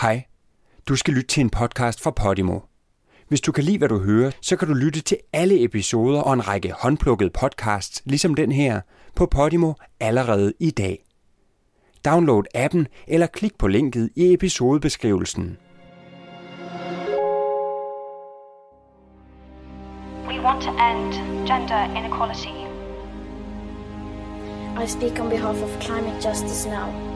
Hej. Du skal lytte til en podcast fra Podimo. Hvis du kan lide, hvad du hører, så kan du lytte til alle episoder og en række håndplukkede podcasts, ligesom den her, på Podimo allerede i dag. Download appen eller klik på linket i episodebeskrivelsen. We want to end gender inequality. I speak on behalf of climate justice now.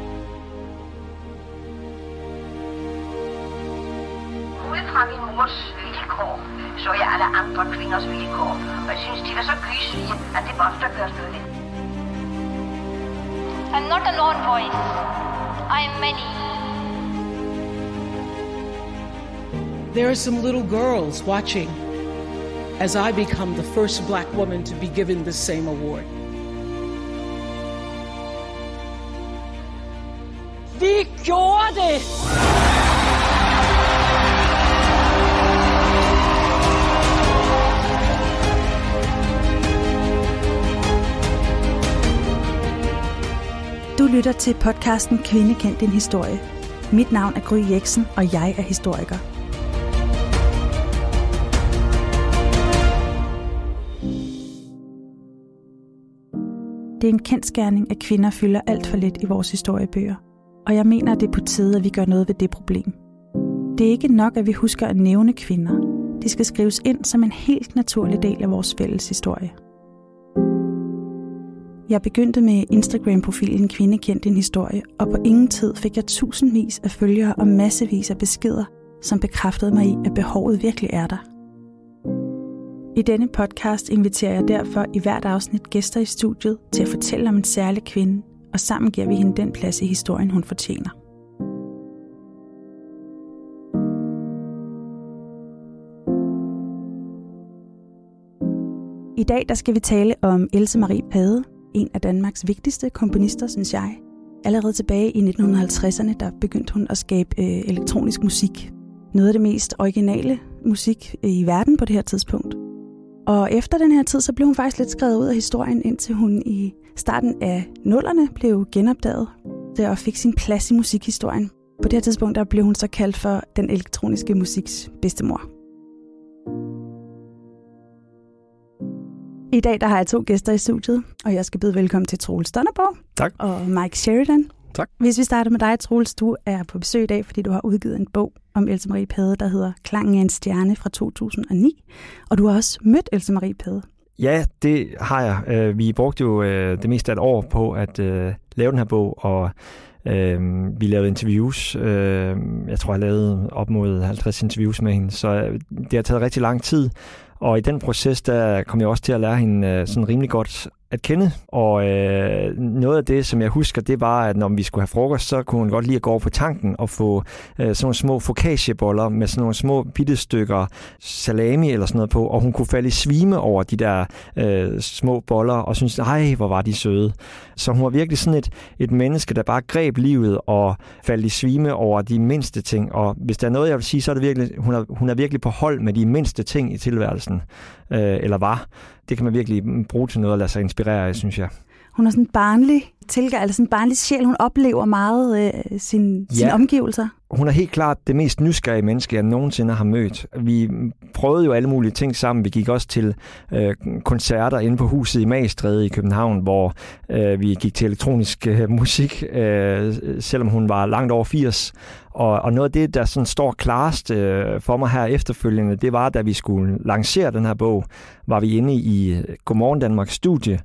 Fra min mors vilkår, så jeg er alle andre kvinders vilkår. Og jeg synes, de var så gyselige, at det måtte der gøres noget ved. I'm not a lone voice. I am many. There are some little girls watching as I become the first black woman to be given the same award. Vi gjorde det! Lytter til podcasten Kvinde kendt din historie. Mit navn er Gry Jeksen, og jeg er historiker. Det er en kendskærning, at kvinder fylder alt for lidt i vores historiebøger. Og jeg mener, at det er på tide, at vi gør noget ved det problem. Det er ikke nok, at vi husker at nævne kvinder. De skal skrives ind som en helt naturlig del af vores fælles historie. Jeg begyndte med Instagram-profilen Kvinde kendt din historie, og på ingen tid fik jeg tusindvis af følgere og massevis af beskeder, som bekræftede mig i, at behovet virkelig er der. I denne podcast inviterer jeg derfor i hvert afsnit gæster i studiet til at fortælle om en særlig kvinde, og sammen giver vi hende den plads i historien, hun fortjener. I dag der skal vi tale om Else Marie Pade, en af Danmarks vigtigste komponister, synes jeg. Allerede tilbage i 1950'erne, der begyndte hun at skabe øh, elektronisk musik. Noget af det mest originale musik øh, i verden på det her tidspunkt. Og efter den her tid, så blev hun faktisk lidt skrevet ud af historien, indtil hun i starten af nullerne blev genopdaget og fik sin plads i musikhistorien. På det her tidspunkt, der blev hun så kaldt for den elektroniske musiks bedstemor. I dag der har jeg to gæster i studiet, og jeg skal byde velkommen til Troels Donnerborg Tak. og Mike Sheridan. Tak. Hvis vi starter med dig, Troels, du er på besøg i dag, fordi du har udgivet en bog om Else Marie Pade, der hedder Klangen af en stjerne fra 2009. Og du har også mødt Else Marie Pade. Ja, det har jeg. Øh, Vi brugte jo øh, det meste af et år på at øh, lave den her bog, og vi lavede interviews. Jeg tror, jeg lavede op mod 50 interviews med hende, så det har taget rigtig lang tid. Og i den proces, der kom jeg også til at lære hende øh, sådan rimelig godt at kende. Og øh, noget af det, som jeg husker, det var, at når vi skulle have frokost, så kunne hun godt lide at gå over på tanken og få øh, sådan nogle små focacciaboller med sådan nogle små bitte stykker salami eller sådan noget på, og hun kunne falde i svime over de der øh, små boller og synes, ej, hvor var de søde. Så hun var virkelig sådan et, et menneske, der bare greb livet og faldt i svime over de mindste ting. Og hvis der er noget, jeg vil sige, så er det virkelig, hun er, hun er virkelig på hold med de mindste ting i tilværelsen, øh, eller var. Det kan man virkelig bruge til noget at lade sig inspirere af, synes jeg. Hun er sådan barnlig tilgang, eller sådan en barnlig sjæl. Hun oplever meget øh, sin, ja. sine omgivelser. Hun er helt klart det mest nysgerrige menneske, jeg nogensinde har mødt. Vi prøvede jo alle mulige ting sammen. Vi gik også til øh, koncerter inde på huset i Magstræde i København, hvor øh, vi gik til elektronisk øh, musik, øh, selvom hun var langt over 80. Og, og noget af det, der sådan står klarest øh, for mig her efterfølgende, det var, da vi skulle lancere den her bog, var vi inde i øh, Godmorgen Danmarks studie,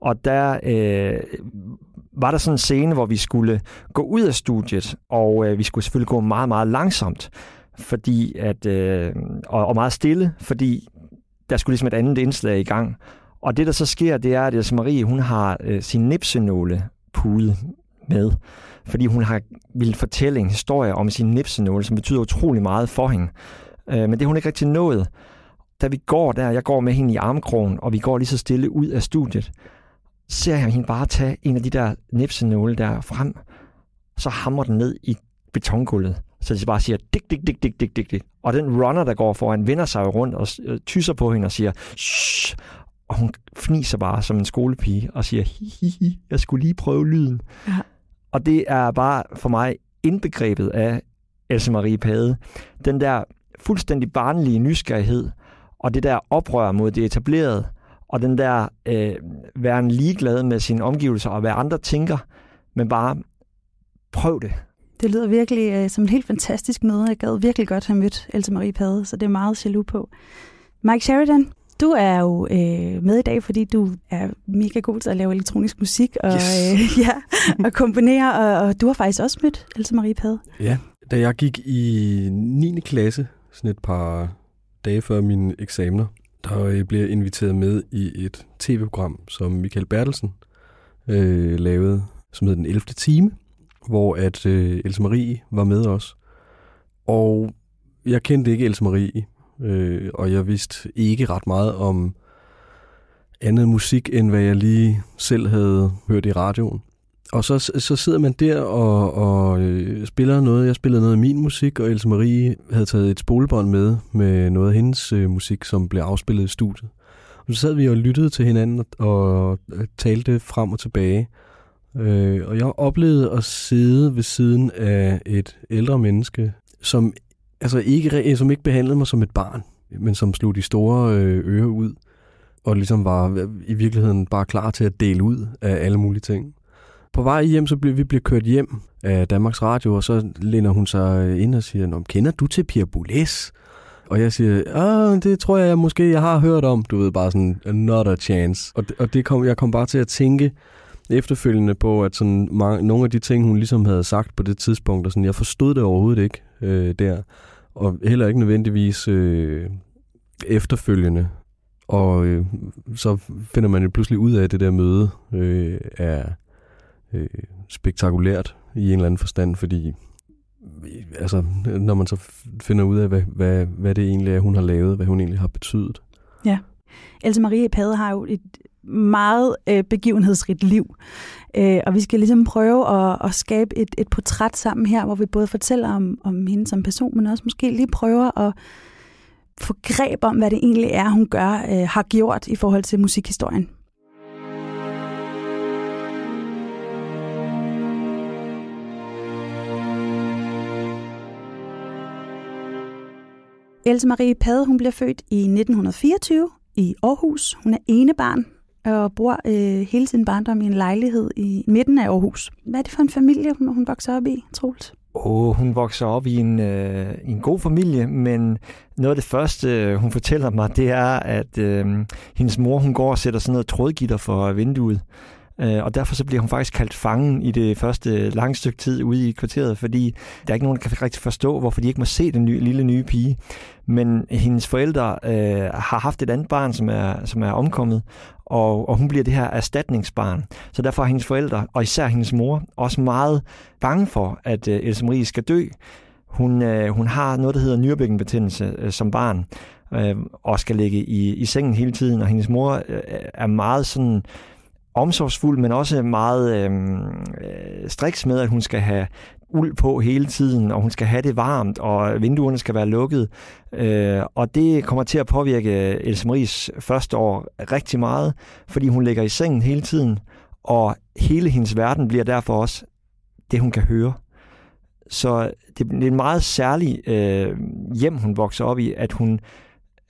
og der øh, var der sådan en scene, hvor vi skulle gå ud af studiet, og øh, vi skulle selvfølgelig gå meget, meget langsomt, fordi at, øh, og, og meget stille, fordi der skulle ligesom et andet indslag i gang. Og det, der så sker, det er, at Else Marie, hun har øh, sin nipsenåle pude med, fordi hun har ville fortælle en historie om sin nipsenåle, som betyder utrolig meget for hende. Øh, men det hun ikke rigtig nået. Da vi går der, jeg går med hende i armkrogen, og vi går lige så stille ud af studiet, ser jeg hende bare tage en af de der nipsenåle der frem, så hamrer den ned i betongulvet. Så det bare siger, dik, dik, dik, dik, dik, dik, dik. Og den runner, der går foran, vender sig rundt og øh, tyser på hende og siger, Shh! Og hun fniser bare som en skolepige og siger, hi, hi, jeg skulle lige prøve lyden. Ja. Og det er bare for mig indbegrebet af Else Marie Pade. Den der fuldstændig barnlige nysgerrighed, og det der oprør mod det etablerede, og den der øh, være ligeglad med sine omgivelser og hvad andre tænker, men bare prøv det. Det lyder virkelig øh, som en helt fantastisk møde. Jeg gad virkelig godt have mødt Else Marie Pade, så det er meget jaloux på. Mike Sheridan, du er jo øh, med i dag, fordi du er mega god til at lave elektronisk musik og, Yes. øh, ja, og komponere, og, og du har faktisk også mødt Else Marie Pade. Ja, da jeg gik i 9. klasse, sådan et par dage før mine eksamener, der øh, bliver blev inviteret med i et tv-program, som Michael Bertelsen øh, lavede, som hed Den 11. time, hvor at øh, Else Marie var med os. Og jeg kendte ikke Else Marie, øh, og jeg vidste ikke ret meget om andet musik, end hvad jeg lige selv havde hørt i radioen. Og så, så sidder man der og, og øh, spiller noget. Jeg spillede noget af min musik, og Else Marie havde taget et spolebånd med, med noget af hendes øh, musik, som blev afspillet i studiet. Og så sad vi og lyttede til hinanden og, og øh, talte frem og tilbage. Øh, og jeg oplevede at sidde ved siden af et ældre menneske, som, altså ikke, som ikke behandlede mig som et barn, men som slog de store øh, ører ud, og ligesom var i virkeligheden bare klar til at dele ud af alle mulige ting. På vej hjem, så bliver vi bliver kørt hjem af Danmarks Radio, og så læner hun sig øh, ind og siger, Nå, kender du til Pierre Boulez? Og jeg siger, ah, det tror jeg, jeg måske jeg har hørt om. Du ved, bare sådan, not a chance. Og det, og det kom, jeg kom bare til at tænke efterfølgende på, at sådan mange, nogle af de ting, hun ligesom havde sagt på det tidspunkt, og sådan, jeg forstod det overhovedet ikke øh, der. Og heller ikke nødvendigvis øh, efterfølgende. Og øh, så finder man jo pludselig ud af, det der møde øh, er øh, spektakulært i en eller anden forstand, fordi altså, når man så finder ud af, hvad, hvad, hvad det egentlig er, hun har lavet, hvad hun egentlig har betydet. Ja. Else Marie Pade har jo et meget øh, begivenhedsrigt liv, øh, og vi skal ligesom prøve at, at skabe et, et portræt sammen her, hvor vi både fortæller om, om hende som person, men også måske lige prøver at få greb om, hvad det egentlig er, hun gør, øh, har gjort i forhold til musikhistorien. Else Marie Pade, hun bliver født i 1924 i Aarhus. Hun er enebarn og bor øh, hele sin barndom i en lejlighed i midten af Aarhus. Hvad er det for en familie, hun, hun vokser op i, Troels? Oh, hun vokser op i en, øh, i en god familie, men noget af det første, øh, hun fortæller mig, det er, at øh, hendes mor hun går og sætter sådan noget trådgitter for vinduet. Øh, og derfor så bliver hun faktisk kaldt fangen i det første lange stykke tid ude i kvarteret, fordi der er ikke nogen, der kan rigtig forstå, hvorfor de ikke må se den nye, lille nye pige. Men hendes forældre øh, har haft et andet barn, som er, som er omkommet, og, og hun bliver det her erstatningsbarn. Så derfor er hendes forældre, og især hendes mor, også meget bange for, at øh, Else Marie skal dø. Hun, øh, hun har noget, der hedder nyrebækkenbetændelse øh, som barn, øh, og skal ligge i, i sengen hele tiden, og hendes mor øh, er meget sådan omsorgsfuld, men også meget øhm, øh, striks med, at hun skal have uld på hele tiden, og hun skal have det varmt, og vinduerne skal være lukket. Øh, og det kommer til at påvirke øh, Else Maries første år rigtig meget, fordi hun ligger i sengen hele tiden, og hele hendes verden bliver derfor også det, hun kan høre. Så det er en meget særlig øh, hjem, hun vokser op i, at hun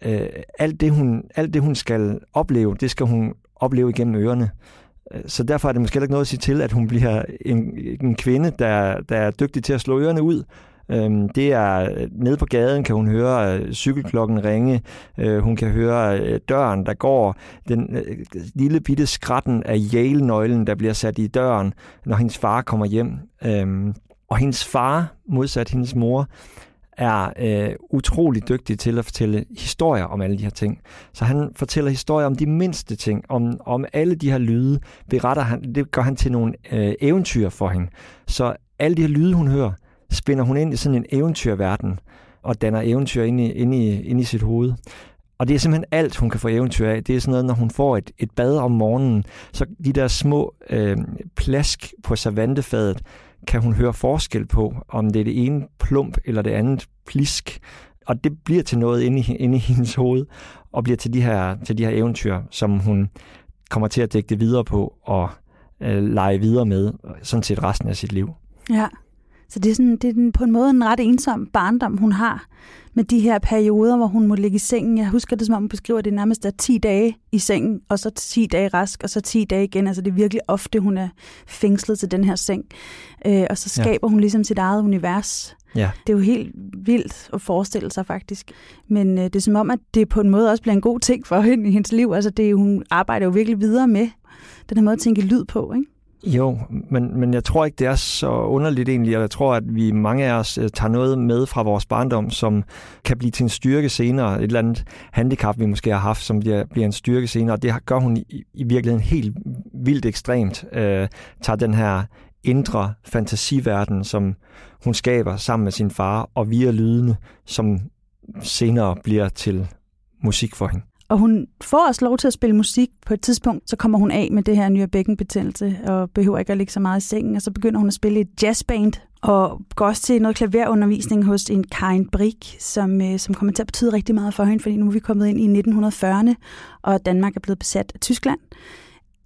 øh, alt, det, hun, alt det, hun skal opleve, det skal hun opleve igennem ørerne. Øh, så derfor er det måske heller ikke noget at sige til, at hun bliver en, en kvinde, der, der er dygtig til at slå ørerne ud. Øhm, Det er øh, nede på gaden, kan hun høre øh, cykelklokken ringe. Øh, Hun kan høre øh, døren, der går. Den øh, lille bitte skratten af Yale-nøglen, der bliver sat i døren, når hendes far kommer hjem. Øhm, Og hendes far, modsat hendes mor, er øh, utrolig dygtig til at fortælle historier om alle de her ting. Så han fortæller historier om de mindste ting, om, om alle de her lyde, beretter han, det gør han til nogle øh, eventyr for hende. Så alle de her lyde, hun hører, spinder hun ind i sådan en eventyrverden, og danner eventyr ind i, ind i, ind i sit hoved. Og det er simpelthen alt, hun kan få eventyr af. Det er sådan noget, når hun får et, et bad om morgenen, så de der små øh, plask på savantefadet, kan hun høre forskel på, om det er det ene plump eller det andet plisk. Og det bliver til noget inde i, inde i hendes hoved, og bliver til de, her, til de her eventyr, som hun kommer til at dække det videre på og øh, lege videre med, sådan set resten af sit liv. Ja, så det er, sådan, det er på en måde en ret ensom barndom, hun har med de her perioder, hvor hun må ligge i sengen. Jeg husker det, som om hun beskriver, at det nærmest er 10 dage i sengen, og så 10 dage rask, og så 10 dage igen. Altså det er virkelig ofte, hun er fængslet til den her seng. Øh, og så skaber ja. hun ligesom sit eget univers. Ja. Det er jo helt vildt at forestille sig faktisk. Men øh, det er som om, at det på en måde også bliver en god ting for hende i hendes liv. Altså det, hun arbejder jo virkelig videre med den her måde at tænke lyd på, ikke? Jo, men, men jeg tror ikke, det er så underligt egentlig, og jeg tror, at vi mange af os øh, tager noget med fra vores barndom, som kan blive til en styrke senere. Et eller andet handicap, vi måske har haft, som bliver, bliver en styrke senere, og det gør hun i, i virkeligheden helt vildt ekstremt. Øh, tager den her indre fantasiverden, som hun skaber sammen med sin far, og via lydene, som senere bliver til musik for hende. Og hun får også lov til at spille musik. På et tidspunkt, så kommer hun af med det her nye bækkenbetændelse, og behøver ikke at ligge så meget i sengen. Og så begynder hun at spille i et jazzband, og går også til noget klaverundervisning hos en Karin Brik, som, øh, som kommer til at betyde rigtig meget for hende, fordi nu er vi kommet ind i 1940'erne, og Danmark er blevet besat af Tyskland.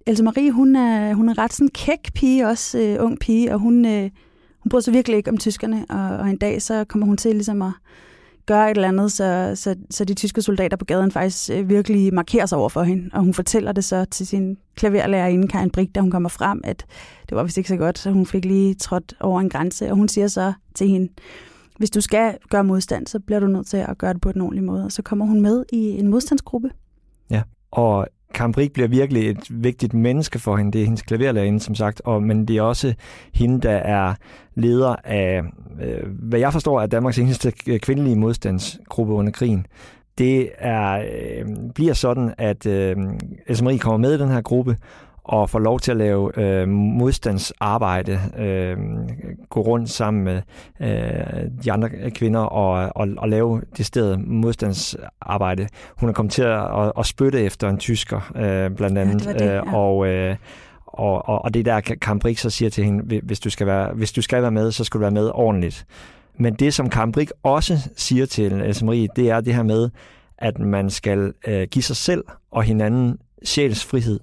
Else Marie, hun er, hun er ret sådan kæk pige, også øh, ung pige, og hun, øh, hun bryder sig virkelig ikke om tyskerne, og, og en dag så kommer hun til ligesom at gør et eller andet, så, så, så de tyske soldater på gaden faktisk øh, virkelig markerer sig over for hende. Og hun fortæller det så til sin klaverlærerinde, Karin Brik, da hun kommer frem, at det var vist ikke så godt, så hun fik lige trådt over en grænse. Og hun siger så til hende, hvis du skal gøre modstand, så bliver du nødt til at gøre det på en ordentlig måde. Og så kommer hun med i en modstandsgruppe. Ja, og Kamprik bliver virkelig et vigtigt menneske for hende. Det er hendes klaverlærerinde, som sagt, og, men det er også hende, der er leder af, øh, hvad jeg forstår, er Danmarks eneste kvindelige modstandsgruppe under krigen. Det er, øh, bliver sådan, at øh, Else Marie kommer med i den her gruppe, og får lov til at lave øh, modstandsarbejde, øh, gå rundt sammen med øh, de andre kvinder og, og, og lave det sted modstandsarbejde. Hun er kommet til at, at, at spytte efter en tysker, øh, blandt andet, ja, det det, ja. øh, og øh, og, og, og det der Kambrik så siger til hende, hvis du, skal være, hvis du skal være med, så skal du være med ordentligt. Men det, som Kambrik også siger til Else Marie, det er det her med, at man skal øh, give sig selv og hinanden sjælsfrihed.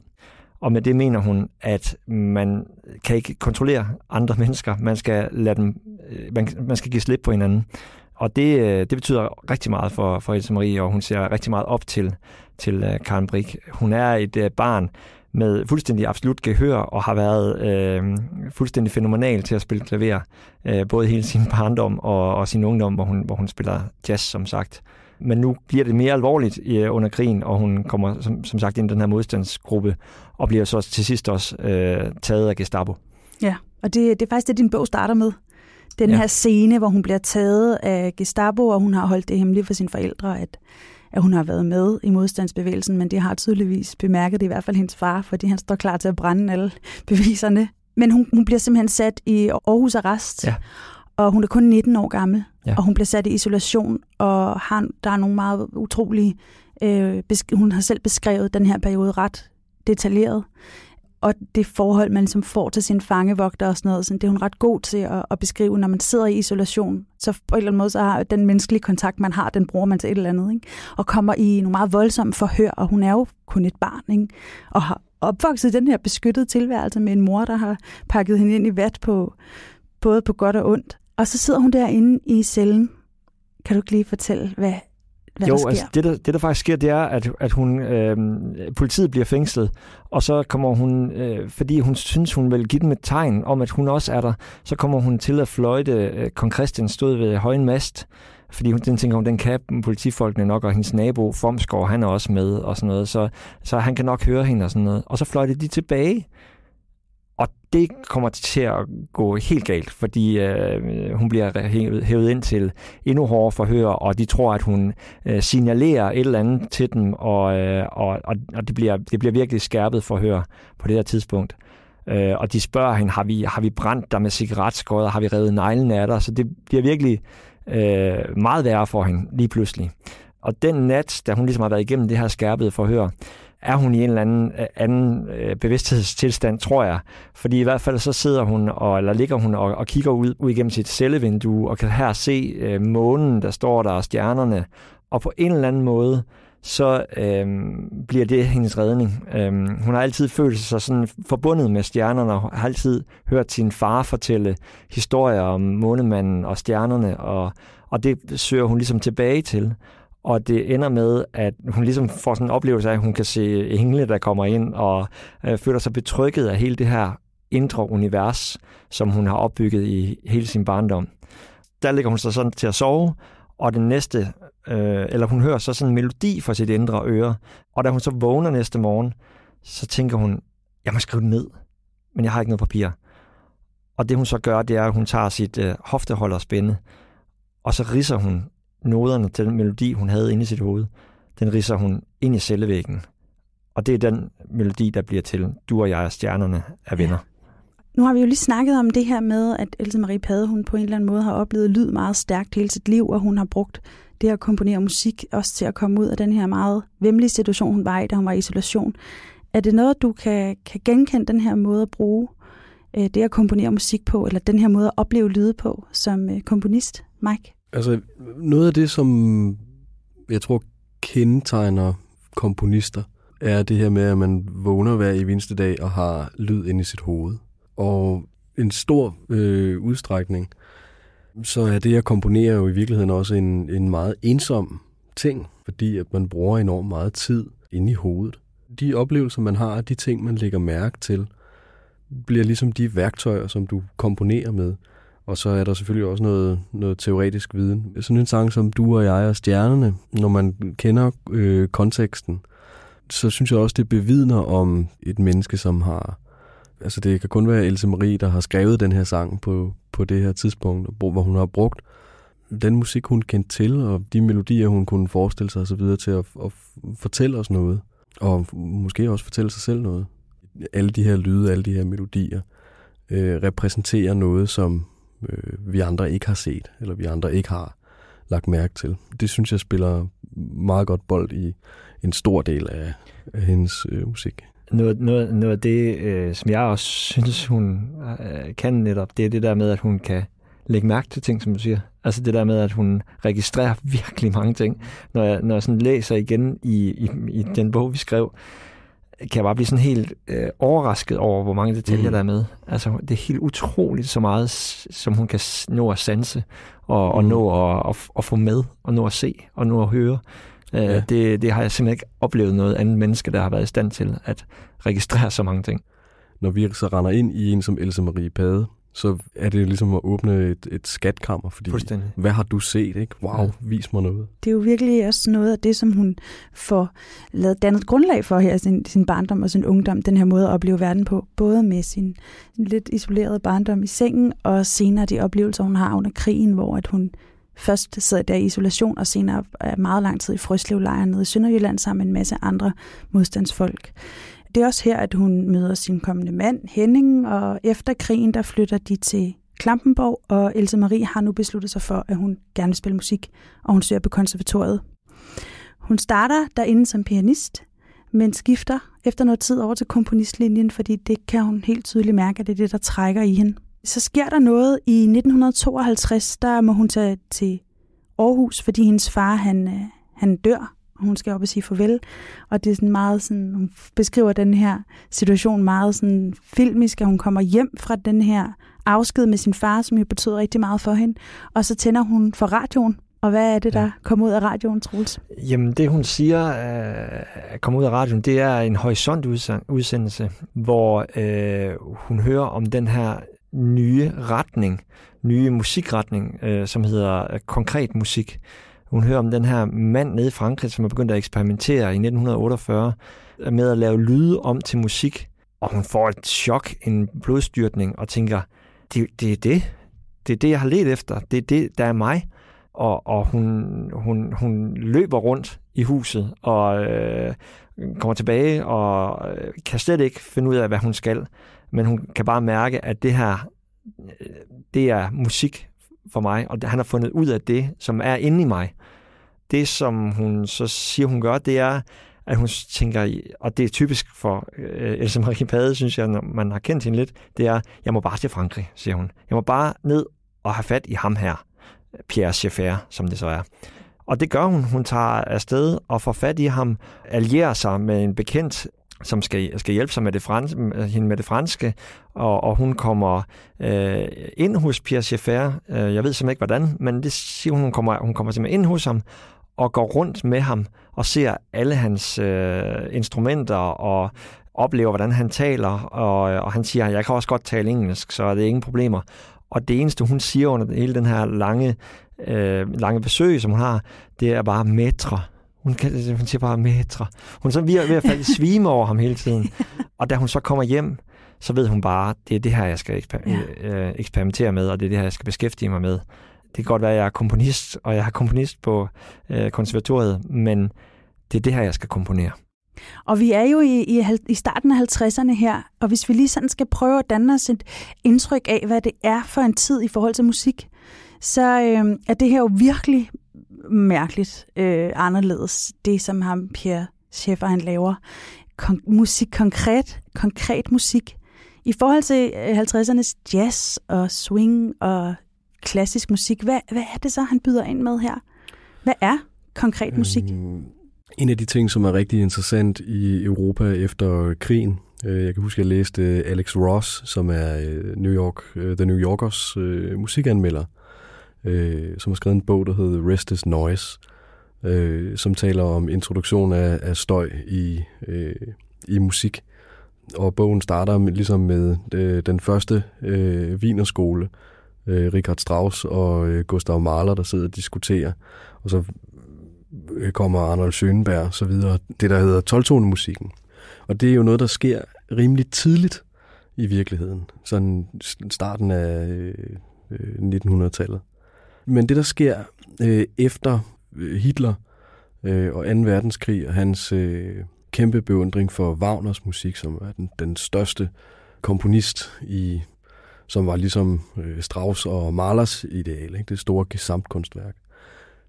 Og med det mener hun, at man kan ikke kontrollere andre mennesker. Man skal, lade dem, øh, man, man skal give slip på hinanden. Og det, øh, det betyder rigtig meget for, for Else Marie, og hun ser rigtig meget op til, til øh, Karen Brik. Hun er et barn med fuldstændig absolut gehør, og har været øh, fuldstændig fænomenal til at spille klaver, øh, både hele sin barndom og, og sin ungdom, hvor hun, hvor hun spiller jazz, som sagt. Men nu bliver det mere alvorligt øh, under krigen, og hun kommer som, som sagt ind i den her modstandsgruppe, og bliver så til sidst også øh, taget af Gestapo. Ja, og det, det er faktisk det, din bog starter med. Den ja. her scene, hvor hun bliver taget af Gestapo, og hun har holdt det hemmeligt for sine forældre, at, at hun har været med i modstandsbevægelsen, men de har tydeligvis bemærket det, i hvert fald hendes far, fordi han står klar til at brænde alle beviserne. Men hun, hun bliver simpelthen sat i Aarhus Arrest, ja og hun er kun 19 år gammel, ja. og hun bliver sat i isolation, og har, der er nogle meget utrolige... Øh, hun har selv beskrevet den her periode ret detaljeret, og det forhold, man ligesom får til sin fangevogter og sådan noget, sådan, det er hun ret god til at, at beskrive, når man sidder i isolation. Så på en eller anden måde, så har den menneskelige kontakt, man har, den bruger man til et eller andet. Ikke? Og kommer i nogle meget voldsomme forhør, og hun er jo kun et barn, ikke? og har opvokset i den her beskyttede tilværelse med en mor, der har pakket hende ind i vat på både på godt og ondt. Og så sidder hun derinde i cellen. Kan du ikke lige fortælle, hvad, hvad jo, der sker? altså det der, det der faktisk sker, det er, at, at hun, øh, politiet bliver fængslet, og så kommer hun, øh, fordi hun synes, hun vil give dem et tegn om, at hun også er der, så kommer hun til at fløjte, øh, kong Christian stod ved højen mast, fordi hun, den tænker hun, den kan politifolkene nok, og hendes nabo, Formsgaard, han er også med, og sådan noget, så, så han kan nok høre hende og sådan noget. Og så fløjte de tilbage, det kommer til at gå helt galt, fordi øh, hun bliver hævet, ind til endnu hårdere forhør, og de tror, at hun øh, signalerer et eller andet til dem, og, øh, og, og det, bliver, det bliver virkelig skærpet forhør på det her tidspunkt. Øh, og de spørger hende, har vi, har vi brændt dig med cigaretskodder, har vi revet neglen af dig? Så det bliver virkelig øh, meget værre for hende lige pludselig. Og den nat, da hun ligesom har været igennem det her skærpede forhør, er hun i en eller anden, øh, anden øh, bevidsthedstilstand, tror jeg. Fordi i hvert fald så sidder hun, og, eller ligger hun og, og kigger ud, ud igennem sit cellevindue, og kan her se øh, månen, der står der, og stjernerne. Og på en eller anden måde, så øh, bliver det hendes redning. Øh, hun har altid følt sig sådan forbundet med stjernerne, og har altid hørt sin far fortælle historier om månemanden og stjernerne, og, og det søger hun ligesom tilbage til. Og det ender med, at hun ligesom får sådan en oplevelse af, at hun kan se engle, der kommer ind, og øh, føler sig betrykket af hele det her indre univers, som hun har opbygget i hele sin barndom. Der ligger hun sig sådan til at sove, og den næste, øh, eller hun hører så sådan en melodi fra sit indre øre, og da hun så vågner næste morgen, så tænker hun, jeg må skrive det ned, men jeg har ikke noget papir. Og det hun så gør, det er, at hun tager sit øh, hofteholderspænde, og så risser hun noderne til den melodi, hun havde inde i sit hoved. Den risser hun ind i cellevæggen. Og det er den melodi, der bliver til Du og jeg og stjernerne er venner. Ja. Nu har vi jo lige snakket om det her med, at Else Marie Pade, hun på en eller anden måde har oplevet lyd meget stærkt hele sit liv, og hun har brugt det at komponere musik også til at komme ud af den her meget vemmelige situation, hun var i, da hun var i isolation. Er det noget, du kan, kan genkende den her måde at bruge øh, det at komponere musik på, eller den her måde at opleve lyde på som øh, komponist, Mike? Altså, noget af det, som jeg tror kendetegner komponister, er det her med, at man vågner hver i eneste dag og har lyd ind i sit hoved. Og en stor øh, udstrækning, så er det at komponere jo i virkeligheden også en, en meget ensom ting, fordi at man bruger enormt meget tid inde i hovedet. De oplevelser, man har, de ting, man lægger mærke til, bliver ligesom de værktøjer, som du komponerer med. Og så er der selvfølgelig også noget, noget teoretisk viden. Sådan en sang som Du og jeg og stjernerne, når man kender øh, konteksten, så synes jeg også, det bevidner om et menneske, som har... Altså det kan kun være Else Marie, der har skrevet den her sang på, på det her tidspunkt, hvor hun har brugt den musik, hun kendte til, og de melodier, hun kunne forestille sig osv. til at, at fortælle os noget. Og måske også fortælle sig selv noget. Alle de her lyde, alle de her melodier, øh, repræsenterer noget, som øh, vi andre ikke har set, eller vi andre ikke har lagt mærke til. Det synes jeg spiller meget godt bold i en stor del af, af hendes øh, musik. Noget, noget, noget af det, øh, som jeg også synes, hun øh, kan netop, det er det der med, at hun kan lægge mærke til ting, som du siger. Altså det der med, at hun registrerer virkelig mange ting. Når jeg, når jeg sådan læser igen i, i, i den bog, vi skrev, kan jeg bare blive sådan helt øh, overrasket over, hvor mange detaljer mm. der er med. Altså, det er helt utroligt så meget, som hun kan nå at sanse, og, og mm. nå at, at, at få med, og nå at se, og nå at høre. Øh, ja. det, det har jeg simpelthen ikke oplevet noget andet menneske, der har været i stand til at registrere så mange ting. Når vi så render ind i en som Else Marie Pade, så er det ligesom at åbne et, et skatkammer, fordi hvad har du set, ikke? Wow, ja. vis mig noget. Det er jo virkelig også noget af det, som hun får lavet dannet grundlag for her, sin, sin barndom og sin ungdom, den her måde at opleve verden på, både med sin lidt isolerede barndom i sengen, og senere de oplevelser, hun har under krigen, hvor at hun først sidder der i isolation, og senere er meget lang tid i Frøslevlejren nede i Sønderjylland sammen med en masse andre modstandsfolk. Det er også her, at hun møder sin kommende mand, Henning, og efter krigen, der flytter de til Klampenborg, og Else Marie har nu besluttet sig for, at hun gerne vil spille musik, og hun søger på konservatoriet. Hun starter derinde som pianist, men skifter efter noget tid over til komponistlinjen, fordi det kan hun helt tydeligt mærke, at det er det, der trækker i hende. Så sker der noget i 1952, der må hun tage til Aarhus, fordi hendes far han, øh, han dør og hun skal op og sige farvel. Og det er sådan meget sådan, hun beskriver den her situation meget sådan filmisk, at hun kommer hjem fra den her afsked med sin far, som jo betød rigtig meget for hende. Og så tænder hun for radioen. Og hvad er det, der ja. kommer ud af radioen, Troels? Jamen, det hun siger, øh, kommer ud af radioen, det er en horisontudsendelse, hvor øh, hun hører om den her nye retning, nye musikretning, øh, som hedder øh, konkret musik, hun hører om den her mand nede i Frankrig, som er begyndt at eksperimentere i 1948 med at lave lyde om til musik. Og hun får et chok, en blodstyrtning, og tænker, det, det er det. Det er det, jeg har let efter. Det er det, der er mig. Og, og hun, hun, hun løber rundt i huset og øh, kommer tilbage og øh, kan slet ikke finde ud af, hvad hun skal. Men hun kan bare mærke, at det her, øh, det er musik for mig, og han har fundet ud af det, som er inde i mig. Det, som hun så siger, hun gør, det er, at hun tænker, og det er typisk for øh, Else Marie Pade, synes jeg, når man har kendt hende lidt, det er, jeg må bare til Frankrig, siger hun. Jeg må bare ned og have fat i ham her, Pierre Schaeffer, som det så er. Og det gør hun. Hun tager afsted og får fat i ham, allierer sig med en bekendt, som skal, skal hjælpe sig med det franske, hende med det franske, og, og hun kommer øh, ind hos Pierre Schaeffer. Øh, jeg ved simpelthen ikke, hvordan, men det siger hun, hun kommer, hun kommer simpelthen ind hos ham, og går rundt med ham og ser alle hans øh, instrumenter og oplever, hvordan han taler, og, øh, og han siger, jeg kan også godt tale engelsk, så det er ingen problemer. Og det eneste, hun siger under hele den her lange, øh, lange besøg, som hun har, det er bare metre. Hun, kan, hun siger bare metre. Hun er så ved, ved at falde i svime over ham hele tiden. Og da hun så kommer hjem, så ved hun bare, det er det her, jeg skal eksper- ja. øh, eksperimentere med, og det er det her, jeg skal beskæftige mig med. Det kan godt være, at jeg er komponist, og jeg har komponist på øh, konservatoriet, men det er det her, jeg skal komponere. Og vi er jo i, i, i starten af 50'erne her, og hvis vi lige sådan skal prøve at danne os et indtryk af, hvad det er for en tid i forhold til musik, så øh, er det her jo virkelig mærkeligt øh, anderledes, det som ham Pierre Schaeffer han laver. Kon- musik, konkret, konkret musik. I forhold til øh, 50'ernes jazz og swing og klassisk musik, hvad, hvad er det så, han byder ind med her? Hvad er konkret musik? Øhm, en af de ting, som er rigtig interessant i Europa efter krigen, øh, jeg kan huske, at jeg læste øh, Alex Ross, som er øh, New York, øh, The New Yorkers musikanmelder, øh, som har skrevet en bog, der hedder Restless Noise, øh, som taler om introduktion af, af støj i, øh, i musik. Og bogen starter med, ligesom med øh, den første øh, Wienerskole, øh, Richard Strauss og øh, Gustav Mahler, der sidder og diskuterer. Og så øh, kommer Arnold Schönberg og så videre. Det, der hedder 12 musikken Og det er jo noget, der sker rimelig tidligt i virkeligheden. Sådan starten af øh, 1900-tallet. Men det, der sker øh, efter øh, Hitler øh, og 2. verdenskrig og hans øh, kæmpe beundring for Wagners musik, som er den, den største komponist i som var ligesom øh, Strauss og Mahlers ideal, ikke? det store gesamtkunstværk.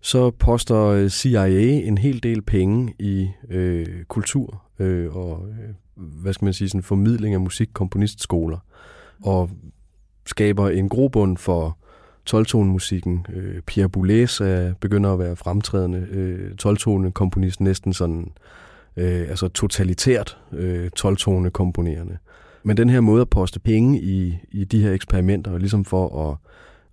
Så poster øh, CIA en hel del penge i øh, kultur øh, og øh, hvad skal man sige, sådan formidling af musikkomponistskoler og skaber en grobund for 12-tone-musikken. Øh, Pierre Boulez er, begynder at være fremtrædende øh, 12-tone-komponist, næsten sådan øh, altså totalitært øh, 12-tone-komponerende. Men den her måde at poste penge i, i de her eksperimenter, ligesom for at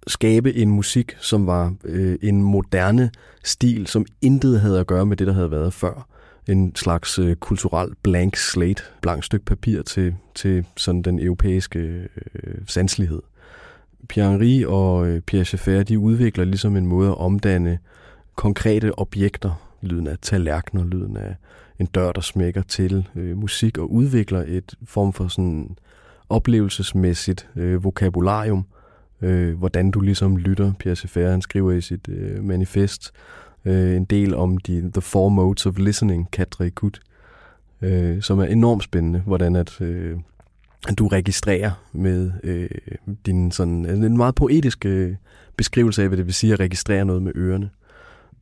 skabe en musik, som var øh, en moderne stil, som intet havde at gøre med det, der havde været før. En slags øh, kulturel blank slate, blank stykke papir til, til sådan den europæiske øh, sanselighed. Pierre-Henri og øh, Pierre Schaeffer, de udvikler ligesom en måde at omdanne konkrete objekter, lyden af tallerkener, lyden af en dør, der smækker til øh, musik og udvikler et form for sådan oplevelsesmæssigt øh, vokabularium, øh, hvordan du ligesom lytter. Pierre Schaeffer, han skriver i sit øh, manifest øh, en del om de The Four Modes of Listening, Quatre Kut, øh, som er enormt spændende, hvordan at, øh, du registrerer med øh, din sådan, en meget poetisk øh, beskrivelse af, hvad det vil sige at registrere noget med ørerne.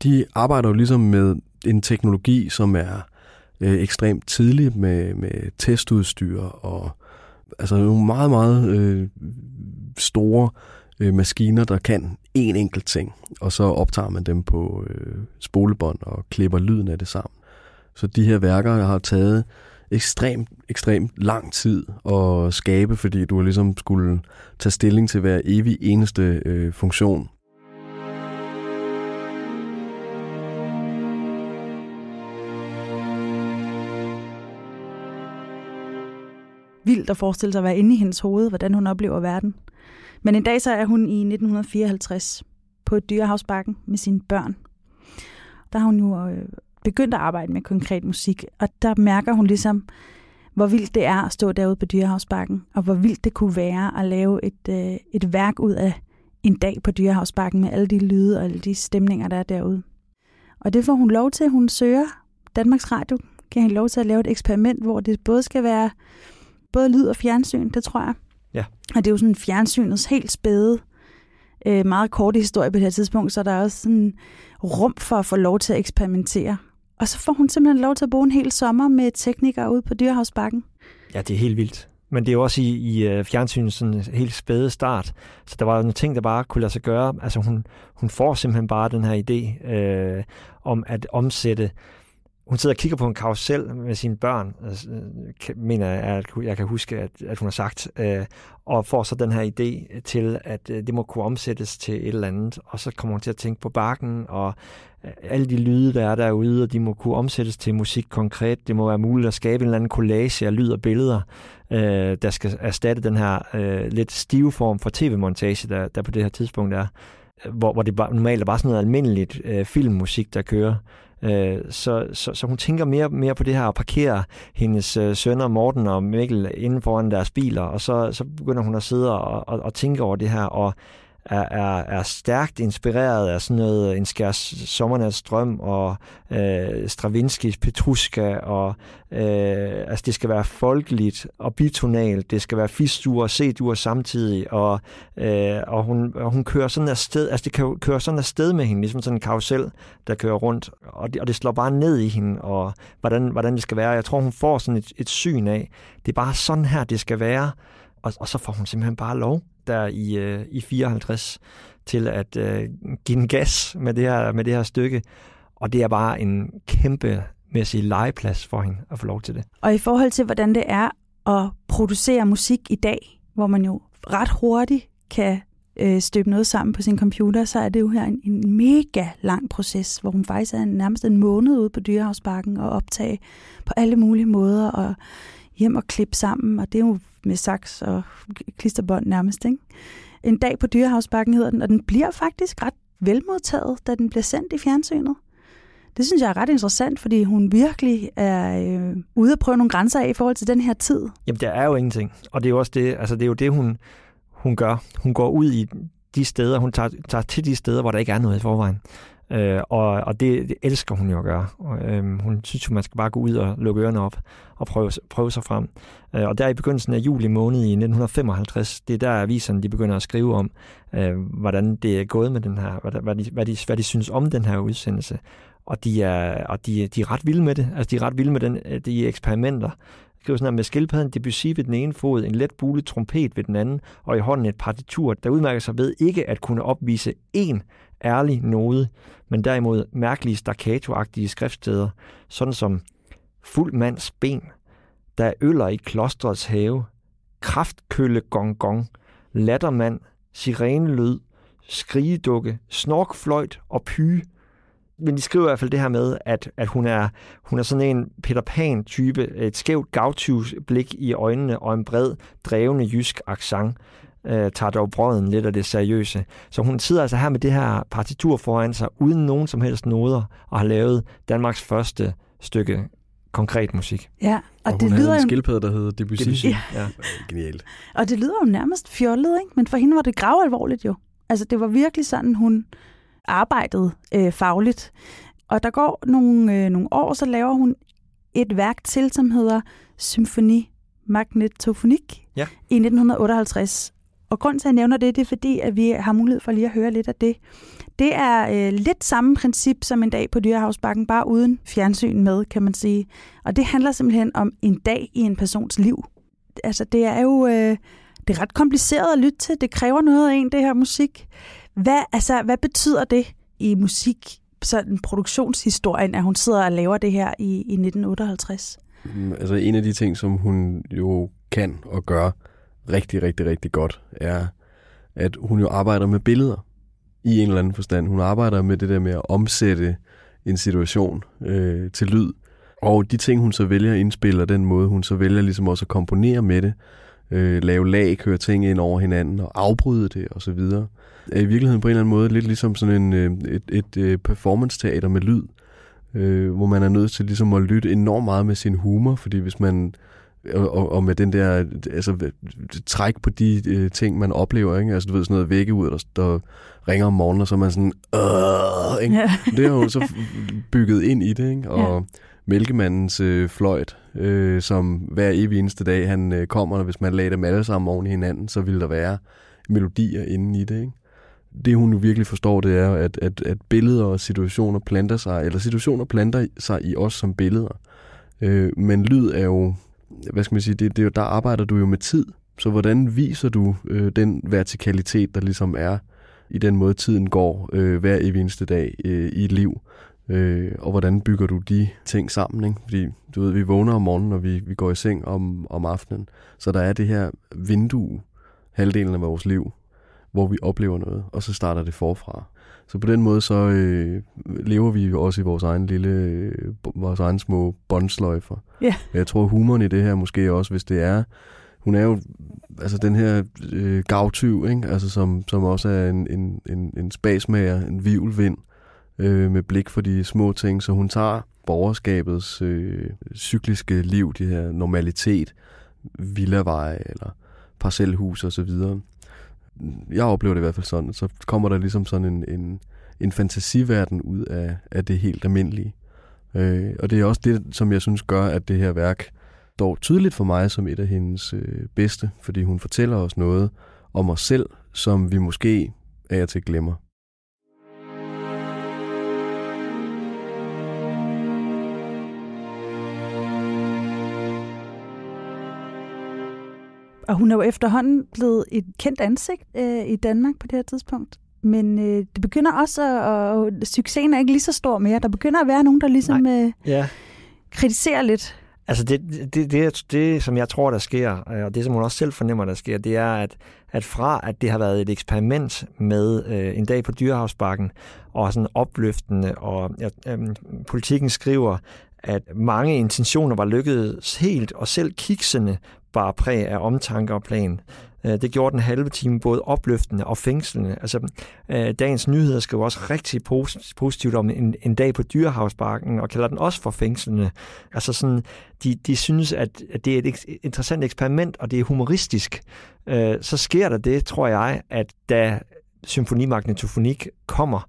De arbejder jo ligesom med en teknologi, som er øh, ekstremt tidlig med, med testudstyr og altså nogle meget, meget øh, store øh, maskiner, der kan én enkelt ting, og så optager man dem på øh, spolebånd og klipper lyden af det sammen. Så de her værker har taget ekstremt, ekstremt lang tid at skabe, fordi du ligesom skulle tage stilling til hver evig eneste øh, funktion vildt at forestille sig at være inde i hendes hoved, hvordan hun oplever verden. Men en dag så er hun i 1954 på Dyrehavsbakken med sine børn. Der har hun jo øh, begyndt at arbejde med konkret musik, og der mærker hun ligesom, hvor vildt det er at stå derude på Dyrehavsbakken, og hvor vildt det kunne være at lave et, øh, et værk ud af en dag på Dyrehavsbakken med alle de lyde og alle de stemninger, der er derude. Og det får hun lov til. Hun søger Danmarks Radio, giver hende lov til at lave et eksperiment, hvor det både skal være både lyd og fjernsyn, det tror jeg. Ja. Og det er jo sådan fjernsynets helt spæde, øh, meget korte historie på det her tidspunkt, så der er også sådan rum for at få lov til at eksperimentere. Og så får hun simpelthen lov til at bo en hel sommer med teknikere ude på Dyrehavsbakken. Ja, det er helt vildt. men det er jo også i, i øh, fjernsynets helt spæde start. Så der var jo nogle ting, der bare kunne lade sig gøre. Altså hun, hun får simpelthen bare den her idé øh, om at omsætte hun sidder og kigger på en karusel med sine børn, altså, øh, mener jeg, at jeg kan huske, at, at hun har sagt, øh, og får så den her idé til, at øh, det må kunne omsættes til et eller andet, og så kommer hun til at tænke på bakken, og øh, alle de lyde, der er derude, og de må kunne omsættes til musik konkret. Det må være muligt at skabe en eller anden collage af lyd og billeder, øh, der skal erstatte den her øh, lidt stive form for tv-montage, der, der på det her tidspunkt er, hvor, hvor det bare, normalt er bare sådan noget almindeligt øh, filmmusik, der kører. Øh, så, så, så hun tænker mere, mere på det her at parkere hendes øh, sønner Morten og Mikkel inden foran deres biler, og så, så begynder hun at sidde og, og, og tænke over det her, og er, er, er stærkt inspireret af sådan noget øh, en skærs sommernats drøm og øh, Stravinskis Petruska og øh, altså det skal være folkeligt og bitonalt, det skal være fistur og C-dur samtidig og, øh, og, hun, og hun kører sådan afsted, altså det kan køre sådan afsted med hende, ligesom sådan en karusel, der kører rundt og det, og det slår bare ned i hende og hvordan, hvordan det skal være. Jeg tror hun får sådan et, et syn af, det er bare sådan her det skal være og, og så får hun simpelthen bare lov der i, øh, i 54 til at øh, give en gas med det, her, med det her stykke. Og det er bare en kæmpe mæssig legeplads for hende at få lov til det. Og i forhold til, hvordan det er at producere musik i dag, hvor man jo ret hurtigt kan øh, støbe noget sammen på sin computer, så er det jo her en, en mega lang proces, hvor hun faktisk er nærmest en måned ude på Dyrehavsbakken og optage på alle mulige måder og hjem og klippe sammen, og det er jo med saks og klisterbånd nærmest. Ikke? En dag på Dyrehavsbakken hedder den, og den bliver faktisk ret velmodtaget, da den bliver sendt i fjernsynet. Det synes jeg er ret interessant, fordi hun virkelig er øh, ude at prøve nogle grænser af i forhold til den her tid. Jamen, der er jo ingenting. Og det er jo også det, altså det, er jo det hun, hun gør. Hun går ud i de steder, hun tager, tager til de steder, hvor der ikke er noget i forvejen. Øh, og og det, det elsker hun jo at gøre. Og, øh, hun synes jo, man skal bare gå ud og lukke ørerne op og prøve, prøve sig frem. Øh, og der i begyndelsen af juli måned i 1955, det er der aviserne de begynder at skrive om, øh, hvordan det er gået med den her, hvad, hvad, de, hvad, de, hvad de synes om den her udsendelse. Og de er, og de, de er ret vilde med det. Altså, de er ret vilde med den, øh, de eksperimenter, skriver sådan her, med skildpadden Debussy ved den ene fod, en let bulet trompet ved den anden, og i hånden et partitur, der udmærker sig ved ikke at kunne opvise én ærlig node, men derimod mærkelige staccato-agtige skriftsteder, sådan som fuld mands ben, der øller i klostrets have, kraftkølle gong gong, lattermand, sirenelød, skrigedukke, snorkfløjt og pyge. Men de skriver i hvert fald det her med, at, at hun, er, hun er sådan en Peter Pan-type, et skævt gavtivs blik i øjnene og en bred, drevende jysk accent øh, tager dog brøden lidt af det seriøse. Så hun sidder altså her med det her partitur foran sig, uden nogen som helst noder, og har lavet Danmarks første stykke konkret musik. Ja, og, og det lyder en skildpadde, der hedder Debussy. Debussy. Ja. Ja. Genialt. og det lyder jo nærmest fjollet, ikke? men for hende var det gravalvorligt jo. Altså det var virkelig sådan, hun arbejdede øh, fagligt. Og der går nogle, øh, nogle år, så laver hun et værk til, som hedder Symfoni Magnetofonik Ja. i 1958. Og grund til, at jeg nævner det, det er fordi, at vi har mulighed for lige at høre lidt af det. Det er øh, lidt samme princip som en dag på Dyrehavsbakken, bare uden fjernsyn med, kan man sige. Og det handler simpelthen om en dag i en persons liv. Altså, det er jo øh, det er ret kompliceret at lytte til. Det kræver noget af en, det her musik. Hvad, altså, hvad betyder det i musik, sådan produktionshistorien, at hun sidder og laver det her i, i 1958? Mm, altså en af de ting, som hun jo kan og gør rigtig, rigtig, rigtig godt, er, at hun jo arbejder med billeder i en eller anden forstand. Hun arbejder med det der med at omsætte en situation øh, til lyd. Og de ting, hun så vælger at indspille, og den måde, hun så vælger ligesom også at komponere med det, øh, lave lag, køre ting ind over hinanden og afbryde det og så videre, er i virkeligheden på en eller anden måde lidt ligesom sådan en, øh, et, et, et performance-teater med lyd, øh, hvor man er nødt til ligesom at lytte enormt meget med sin humor, fordi hvis man og, og, med den der altså, træk på de øh, ting, man oplever, ikke? altså du ved sådan noget vække ud, der, der ringer om morgenen, og så er man sådan, øh, ikke? Ja. det er jo så bygget ind i det, ikke? og ja. mælkemandens øh, fløjt, øh, som hver evig eneste dag, han øh, kommer, og hvis man lagde dem alle sammen oven i hinanden, så ville der være melodier inde i det, ikke? det hun virkelig forstår, det er, at, at, at billeder og situationer planter sig, eller situationer planter sig i os som billeder. Øh, men lyd er jo hvad skal man sige, det, det, der arbejder du jo med tid. Så hvordan viser du øh, den vertikalitet, der ligesom er i den måde, tiden går øh, hver eneste dag øh, i et liv? Øh, og hvordan bygger du de ting sammen? Ikke? Fordi du ved, vi vågner om morgenen, og vi, vi går i seng om, om aftenen. Så der er det her vindue, halvdelen af vores liv, hvor vi oplever noget, og så starter det forfra. Så på den måde så øh, lever vi jo også i vores egen lille, øh, vores egen små båndsløjfer. Ja. Jeg tror humoren i det her måske også, hvis det er, hun er jo altså den her øh, gavtyv, ikke? Altså, som, som også er en, en, en, en spasmager, en vivlvind øh, med blik for de små ting, så hun tager borgerskabets øh, cykliske liv, det her normalitet, villaveje eller parcelhus og så videre. Jeg oplever det i hvert fald sådan, så kommer der ligesom sådan en, en, en fantasiverden ud af, af det helt almindelige. Øh, og det er også det, som jeg synes gør, at det her værk står tydeligt for mig som et af hendes øh, bedste, fordi hun fortæller os noget om os selv, som vi måske af og til glemmer. Og hun er jo efterhånden blevet et kendt ansigt øh, i Danmark på det her tidspunkt. Men øh, det begynder også, at, at succesen er ikke lige så stor mere. Der begynder at være nogen, der ligesom øh, Ja, kritiserer lidt. Altså det, det, det, det, som jeg tror, der sker, og det, som hun også selv fornemmer, der sker, det er, at, at fra at det har været et eksperiment med øh, en dag på Dyrehavsbakken, og sådan opløftende, og øh, politikken skriver, at mange intentioner var lykkedes helt, og selv kiksene bare præg af omtanke og plan. Øh, det gjorde den halve time både opløftende og fængslende. Altså, øh, dagens nyheder skrev også rigtig positivt om en, en dag på Dyrehavsbakken, og kalder den også for fængslende. Altså sådan, de, de synes, at, at det er et interessant eksperiment, og det er humoristisk. Øh, så sker der det, tror jeg, at da symfonimagnetofonik kommer,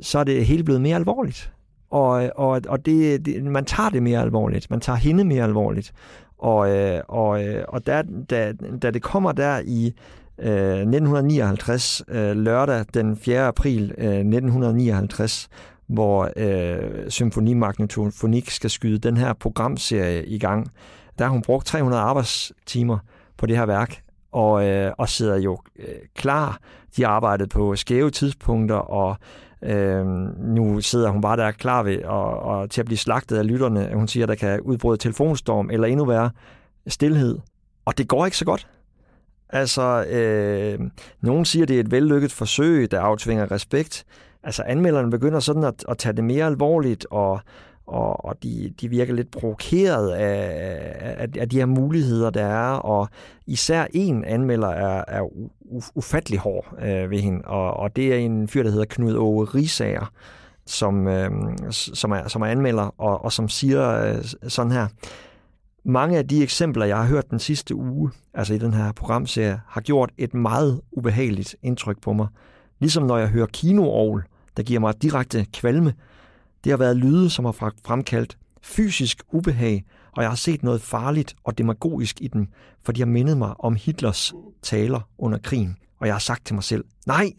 så er det hele blevet mere alvorligt. Og, øh, og, og det, det, man tager det mere alvorligt. Man tager hende mere alvorligt. Og, øh, og, øh, og da, da, da det kommer der i øh, 1959, øh, lørdag den 4. april øh, 1959, hvor øh, Symfonimagnetofonik skal skyde den her programserie i gang, der har hun brugt 300 arbejdstimer på det her værk, og, øh, og sidder jo øh, klar. De har arbejdet på skæve tidspunkter, og øh, nu sidder hun bare der klar ved og, og til at blive slagtet af lytterne. Hun siger, at der kan udbryde telefonstorm, eller endnu værre, stillhed. Og det går ikke så godt. Altså, øh, nogen siger, det er et vellykket forsøg, der aftvinger respekt. Altså, anmelderne begynder sådan at, at tage det mere alvorligt, og, og, og de, de virker lidt provokeret af, af, af de her muligheder, der er, og især en anmelder er, er ufattelig hård øh, ved hende, og, og det er en fyr, der hedder Knud Åge Risager, som, øh, som, er, som er anmelder, og, og som siger øh, sådan her, mange af de eksempler, jeg har hørt den sidste uge, altså i den her programserie, har gjort et meget ubehageligt indtryk på mig. Ligesom når jeg hører kinoovl, der giver mig direkte kvalme. Det har været lyde, som har fremkaldt fysisk ubehag, og jeg har set noget farligt og demagogisk i dem, for de har mindet mig om Hitlers taler under krigen. Og jeg har sagt til mig selv, nej,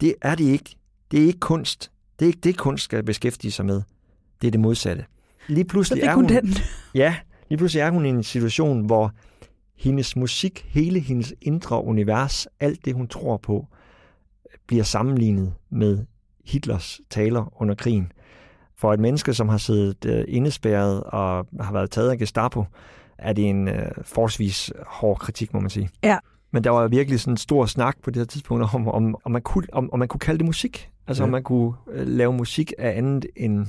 det er det ikke. Det er ikke kunst. Det er ikke det, kunst skal beskæftige sig med. Det er det modsatte. Lige pludselig er hun... den. Ja, lige pludselig er hun i en situation, hvor hendes musik, hele hendes indre univers, alt det hun tror på, bliver sammenlignet med Hitlers taler under krigen. For et menneske, som har siddet øh, indespærret og har været taget af Gestapo, er det en øh, forholdsvis hård kritik, må man sige. Ja. Men der var virkelig sådan en stor snak på det her tidspunkt om, om, om, man, kunne, om, om man kunne kalde det musik. Altså Ja. om man kunne øh, lave musik af andet end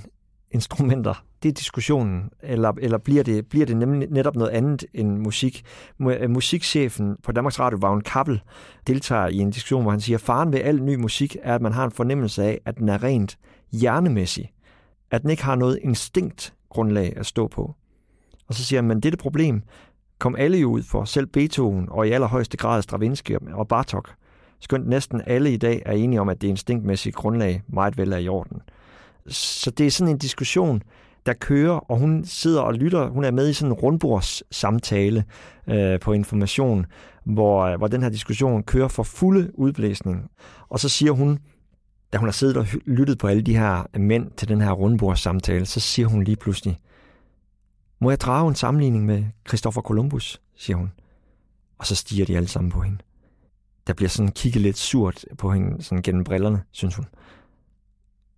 instrumenter. Det er diskussionen. Eller, eller bliver, det, bliver det nemlig netop noget andet end musik? Mu- øh, Musikchefen på Danmarks Radio, Vagn Kappel, deltager i en diskussion, hvor han siger, at faren ved al ny musik er, at man har en fornemmelse af, at den er rent hjernemæssig. At den ikke har noget instinktgrundlag at stå på. Og så siger han, men dette problem kom alle jo ud for, selv Beethoven og i allerhøjeste grad Stravinsky og Bartok. Skønt næsten alle i dag er enige om, at det instinktmæssige grundlag meget vel er i orden. Så det er sådan en diskussion, der kører, og hun sidder og lytter. Hun er med i sådan en rundbords samtale øh, på information, hvor, øh, hvor den her diskussion kører for fulde udblæsning. Og så siger hun, da hun har siddet og lyttet på alle de her mænd til den her rundbordssamtale, så siger hun lige pludselig, Må jeg drage en sammenligning med Christopher Columbus, siger hun. Og så stiger de alle sammen på hende. Der bliver sådan kigget lidt surt på hende sådan gennem brillerne, synes hun.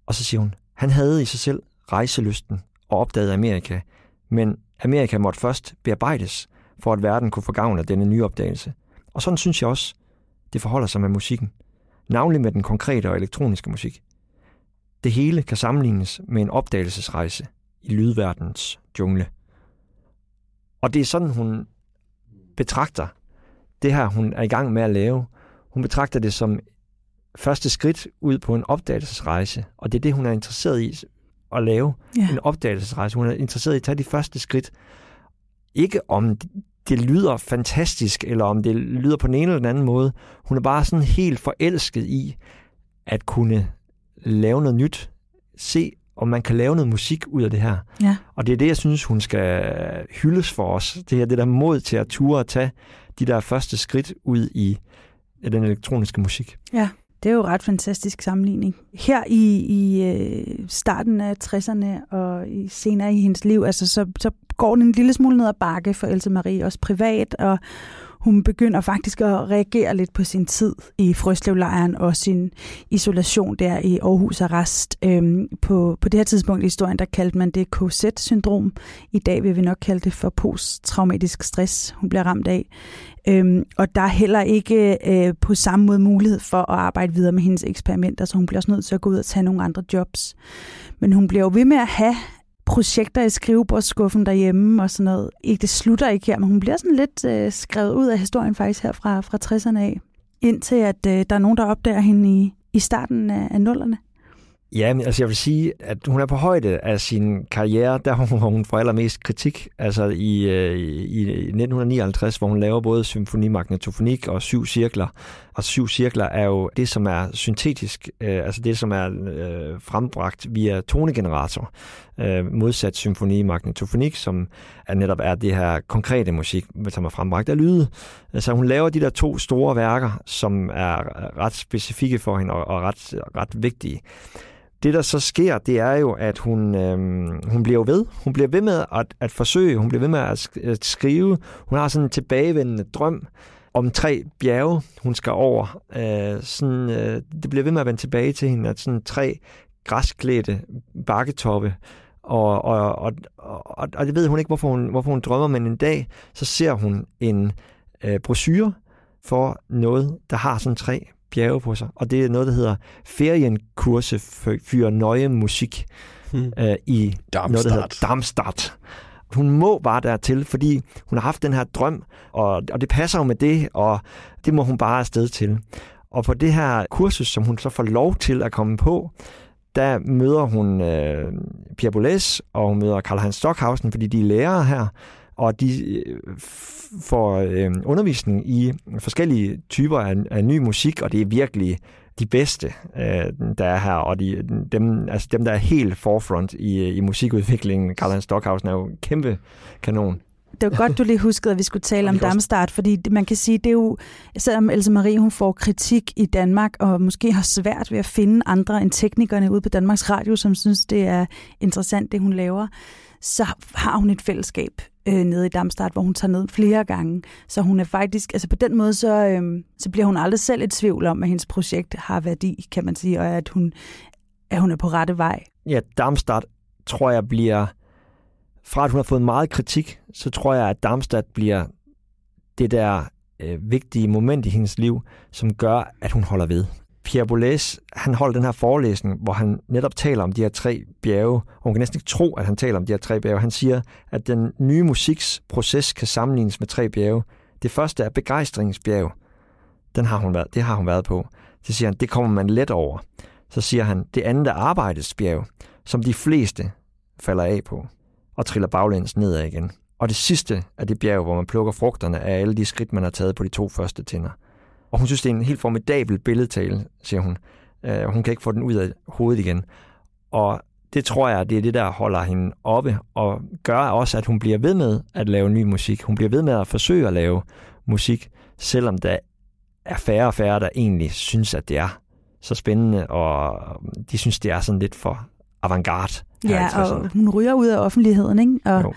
Og så siger hun, han havde i sig selv rejselysten og opdagede Amerika, men Amerika måtte først bearbejdes, for at verden kunne få gavn af denne nye opdagelse. Og sådan synes jeg også, det forholder sig med musikken. Navnlig med den konkrete og elektroniske musik. Det hele kan sammenlignes med en opdagelsesrejse i lydverdens jungle. Og det er sådan, hun betragter det her, hun er i gang med at lave. Hun betragter det som første skridt ud på en opdagelsesrejse, og det er det, hun er interesseret i at lave, ja. en opdagelsesrejse. Hun er interesseret i at tage de første skridt. Ikke om det lyder fantastisk, eller om det lyder på den ene eller den anden måde. Hun er bare sådan helt forelsket i at kunne lave noget nyt. Se, om man kan lave noget musik ud af det her. Ja. Og det er det, jeg synes, hun skal hyldes for os. Det her det der mod til at ture og tage de der første skridt ud i den elektroniske musik. Ja, det er jo ret fantastisk sammenligning. Her i, i øh, starten af 60'erne og i senere i hendes liv, altså, så, så går den en lille smule ned ad bakke for Else Marie, også privat, og hun begynder faktisk at reagere lidt på sin tid i Frøslevlejren og sin isolation der i Aarhus Arrest. Øhm, på, på det her tidspunkt i historien, der kaldte man det KZ-syndrom. I dag vil vi nok kalde det for posttraumatisk stress, hun bliver ramt af. Øhm, og der er heller ikke øh, på samme måde mulighed for at arbejde videre med hendes eksperimenter, så hun bliver også nødt til at gå ud og tage nogle andre jobs. Men hun bliver jo ved med at have projekter i skrivebordsskuffen derhjemme og sådan noget. Ikke, det slutter ikke her, men hun bliver sådan lidt øh, skrevet ud af historien faktisk her fra, fra 60'erne af. Indtil at øh, der er nogen, der opdager hende i, i starten af, af nullerne. Ja, men altså jeg vil sige, at hun er på højde af sin karriere, der hvor hun får allermest kritik. Altså i, øh, i 1959, hvor hun laver både symfoni, magnetofonik og syv cirkler. Og syv cirkler er jo det, som er syntetisk, øh, altså det, som er øh, frembragt via tonegenerator. Øh, modsat symfoni, magnetofonik, som er netop er det her konkrete musik, som er frembragt af lyde. Altså hun laver de der to store værker, som er ret specifikke for hende og, og ret, ret vigtige det, der så sker, det er jo, at hun, øh, hun bliver ved. Hun bliver ved med at, at forsøge. Hun bliver ved med at, at skrive. Hun har sådan en tilbagevendende drøm om tre bjerge, hun skal over. Øh, sådan, øh, det bliver ved med at vende tilbage til hende, at sådan tre græsklædte bakketoppe, og, og, og, og, og det ved hun ikke, hvorfor hun, hvorfor hun drømmer, men en dag, så ser hun en øh, brochure for noget, der har sådan tre bjerge på sig. Og det er noget, der hedder Ferienkurse for Nøje Musik hmm. øh, i Darmstadt. noget, der hedder Darmstadt. Hun må bare dertil, fordi hun har haft den her drøm, og, og det passer jo med det, og det må hun bare afsted til. Og på det her kursus, som hun så får lov til at komme på, der møder hun øh, Pierre Boulez, og hun møder Karl-Heinz Stockhausen, fordi de er lærere her, og de øh, får øh, undervisning i forskellige typer af, af ny musik, og det er virkelig de bedste, øh, der er her, og de, dem, altså dem, der er helt forefront i, øh, i musikudviklingen. Karl-Heinz Stockhausen er jo kæmpe kanon. Det var godt, du lige huskede, at vi skulle tale om Darmstadt, fordi man kan sige, det er jo, selvom Else Marie hun får kritik i Danmark, og måske har svært ved at finde andre end teknikerne ude på Danmarks Radio, som synes, det er interessant, det hun laver, så har hun et fællesskab øh, nede i Darmstadt, hvor hun tager ned flere gange. Så hun er faktisk, altså på den måde, så, øh, så bliver hun aldrig selv et tvivl om, at hendes projekt har værdi, kan man sige, og at hun, at hun er på rette vej. Ja, Darmstadt tror jeg bliver, fra at hun har fået meget kritik, så tror jeg, at Darmstadt bliver det der øh, vigtige moment i hendes liv, som gør, at hun holder ved. Pierre Boulez, han holder den her forelæsning, hvor han netop taler om de her tre bjerge, og hun kan næsten ikke tro, at han taler om de her tre bjerge. Han siger, at den nye musiks proces kan sammenlignes med tre bjerge. Det første er begejstringsbjerg. Den har hun været, det har hun været på. Så siger han, det kommer man let over. Så siger han, det andet er arbejdets bjerg, som de fleste falder af på, og triller baglæns nedad igen. Og det sidste er det bjerg, hvor man plukker frugterne af alle de skridt, man har taget på de to første tænder. Og hun synes, det er en helt formidabel billedtale, siger hun. Øh, hun kan ikke få den ud af hovedet igen. Og det tror jeg, det er det, der holder hende oppe, og gør også, at hun bliver ved med at lave ny musik. Hun bliver ved med at forsøge at lave musik, selvom der er færre og færre, der egentlig synes, at det er så spændende, og de synes, det er sådan lidt for avantgarde. Ja, og hun ryger ud af offentligheden, ikke? Og jo.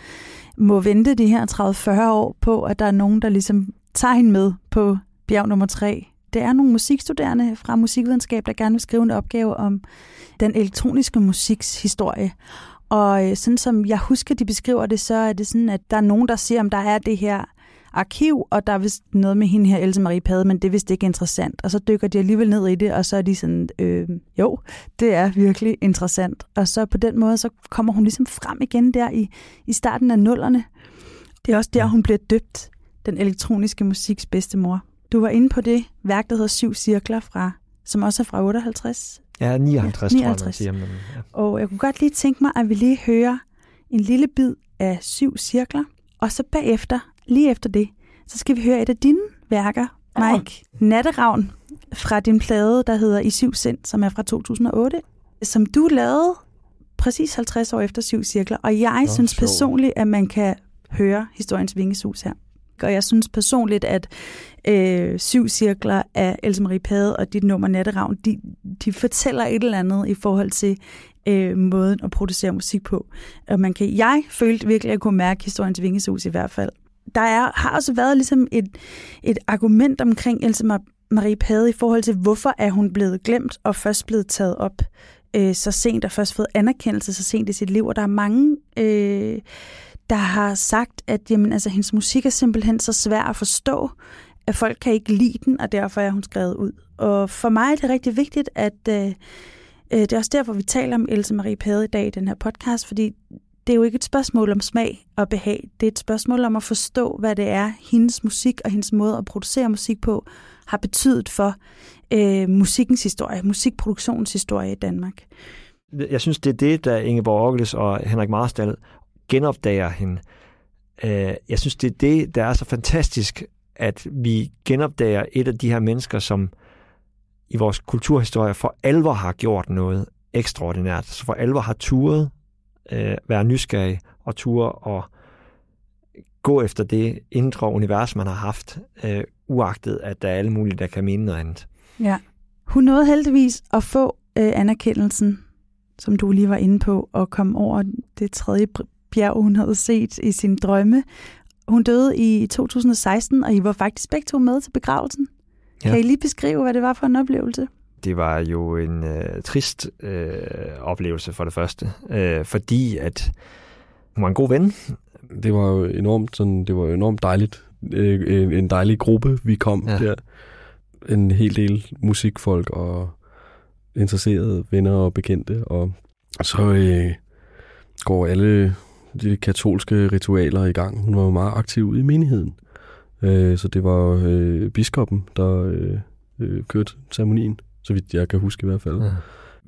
må vente de her 30-40 år på, at der er nogen, der ligesom tager hende med på bjerg nummer 3. Det er nogle musikstuderende fra musikvidenskab, der gerne vil skrive en opgave om den elektroniske musiks historie. Og øh, sådan som jeg husker, de beskriver det, så er det sådan, at der er nogen, der siger, om der er det her arkiv, og der er vist noget med hende her, Else Marie Pade, men det er vist ikke interessant. Og så dykker de alligevel ned i det, og så er de sådan, øh, jo, det er virkelig interessant. Og så på den måde, så kommer hun ligesom frem igen der i, i starten af nullerne. Det er også der, hun bliver døbt, den elektroniske musiks bedste mor. Du var inde på det værk, der hedder Syv Cirkler, fra, som også er fra 58. Ja, 59, ja, 59. tror jeg, man siger. Men, ja. Og jeg kunne godt lige tænke mig, at vi lige hører en lille bid af Syv Cirkler, og så bagefter lige efter det, så skal vi høre et af dine værker, Mike. Oh. Natteravn fra din plade, der hedder I syv sind, som er fra 2008, som du lavede præcis 50 år efter Syv Cirkler. Og jeg oh, synes personligt, at man kan høre historiens vingesus her. Og jeg synes personligt, at øh, Syv Cirkler af Else Marie Pade og dit nummer Natteravn, de, de fortæller et eller andet i forhold til øh, måden at producere musik på. Og man kan, jeg følte virkelig, at jeg kunne mærke historiens vingesus i hvert fald der er, har også været ligesom et, et argument omkring Else Marie Pade i forhold til, hvorfor er hun blevet glemt og først blevet taget op øh, så sent, og først fået anerkendelse så sent i sit liv. Og der er mange, øh, der har sagt, at jamen, altså, hendes musik er simpelthen så svær at forstå, at folk kan ikke lide den, og derfor er hun skrevet ud. Og for mig er det rigtig vigtigt, at øh, øh det er også derfor, vi taler om Else Marie Pade i dag i den her podcast, fordi det er jo ikke et spørgsmål om smag og behag. Det er et spørgsmål om at forstå, hvad det er, hendes musik og hendes måde at producere musik på har betydet for øh, musikkens historie, musikproduktionens historie i Danmark. Jeg synes, det er det, der Ingeborg Orgles og Henrik Marstal genopdager hende. Øh, jeg synes, det er det, der er så fantastisk, at vi genopdager et af de her mennesker, som i vores kulturhistorie for alvor har gjort noget ekstraordinært, så for alvor har turet øh, være nysgerrig og ture og gå efter det indre univers, man har haft, øh, uagtet at der er alle mulige, der kan mene noget andet. Ja. Hun nåede heldigvis at få øh, anerkendelsen, som du lige var inde på, og kom over det tredje bjerg, hun havde set i sin drømme. Hun døde i 2016, og I var faktisk begge to med til begravelsen. Ja. Kan I lige beskrive, hvad det var for en oplevelse? Det var jo en øh, trist øh, oplevelse for det første, øh, fordi at hun var en god ven. Det var jo enormt, sådan, det var jo enormt dejligt. Øh, en, en dejlig gruppe, vi kom ja. der. En hel del musikfolk og interesserede venner og bekendte. Og så øh, går alle de katolske ritualer i gang. Hun var jo meget aktiv i menigheden. Øh, så det var øh, biskoppen, der øh, øh, kørte ceremonien så vidt jeg kan huske i hvert fald. Ja.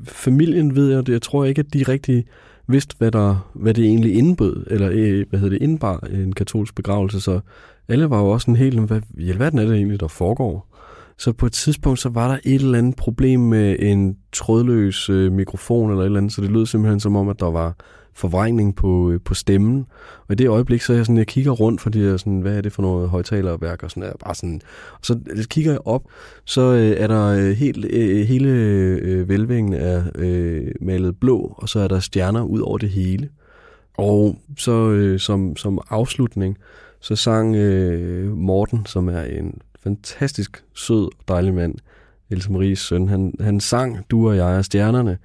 Familien ved jeg, det, jeg tror ikke, at de rigtig vidste, hvad, der, hvad det egentlig indbød, eller øh, hvad hedder det, indbar en katolsk begravelse, så alle var jo også en helt, hvad i alverden er det egentlig, der foregår? Så på et tidspunkt, så var der et eller andet problem med en trådløs øh, mikrofon eller et eller andet, så det lød simpelthen som om, at der var forvrængning på, øh, på stemmen. Og i det øjeblik, så jeg sådan, jeg kigger rundt, fordi jeg sådan, hvad er det for noget højtalerværk og sådan, jeg bare sådan, og så øh, kigger jeg op, så øh, er der øh, helt, øh, hele øh, velvingen er øh, malet blå, og så er der stjerner ud over det hele. Og så øh, som, som afslutning, så sang øh, Morten, som er en fantastisk sød og dejlig mand, Else Maries søn, han, han sang Du og jeg er stjernerne,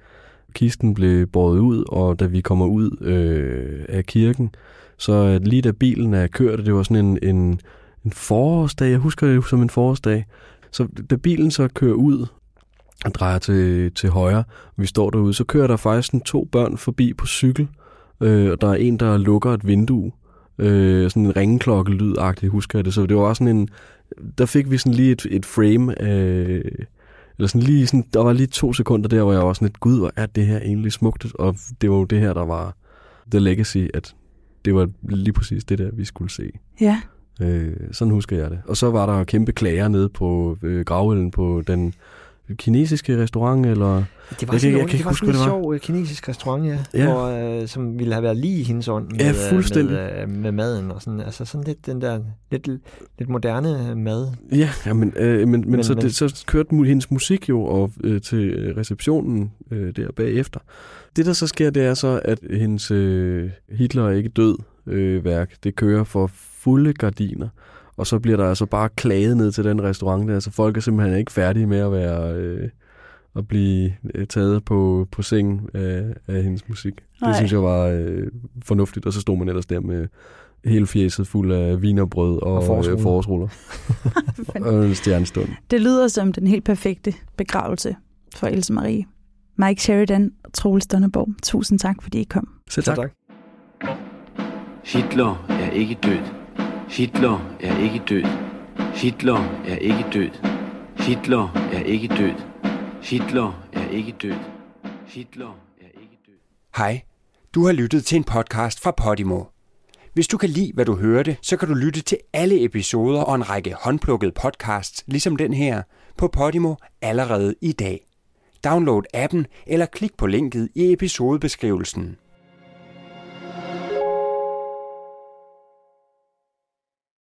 kisten blev båret ud, og da vi kommer ud øh, af kirken, så øh, lige da bilen er kørt, det var sådan en, en, en forårsdag, jeg husker det som en forårsdag, så da bilen så kører ud og drejer til, til højre, og vi står derude, så kører der faktisk sådan to børn forbi på cykel, øh, og der er en, der lukker et vindue, øh, sådan en ringeklokke lyd husker jeg det, så det var også sådan en, der fik vi sådan lige et, et frame af, eller sådan lige sådan, der var lige to sekunder der, hvor jeg var sådan lidt, gud, hvor er det her egentlig smukt, og det var jo det her, der var The Legacy, at det var lige præcis det der, vi skulle se. Ja. Øh, sådan husker jeg det. Og så var der kæmpe klager nede på øh, gravølden på den kinesiske restaurant, eller... Det var sådan, jeg, jeg, jeg det var sådan en sjov øh, kinesisk restaurant, ja, ja. Hvor, øh, som ville have været lige i hendes ånd med, ja, øh, fuldstændig. med, øh, med maden og sådan. Altså sådan lidt den der lidt, lidt moderne mad. Ja, ja men, øh, men, men, men, så, men, det, så kørte hendes musik jo og, øh, til receptionen øh, der bagefter. Det, der så sker, det er så, at hendes øh, Hitler er ikke død øh, værk. Det kører for fulde gardiner. Og så bliver der altså bare klaget ned til den restaurant der. Altså folk er simpelthen ikke færdige med at være... Øh, at blive øh, taget på, på sengen af, af hendes musik. Nej. Det synes jeg var øh, fornuftigt, og så stod man ellers der med hele fjeset fuld af vinerbrød og, og forårsruller. Øh, og en stjernestund. Det lyder som den helt perfekte begravelse for Else Marie. Mike Sheridan og Troels Donnerborg, tusind tak, fordi I kom. Selv tak. tak. Hitler er ikke død. Hitler er ikke død. Hitler er ikke død. Hitler er ikke død. Hitler er ikke død. Hitler er ikke død. Hej, du har lyttet til en podcast fra Podimo. Hvis du kan lide, hvad du hørte, så kan du lytte til alle episoder og en række håndplukkede podcasts, ligesom den her, på Podimo allerede i dag. Download appen eller klik på linket i episodebeskrivelsen.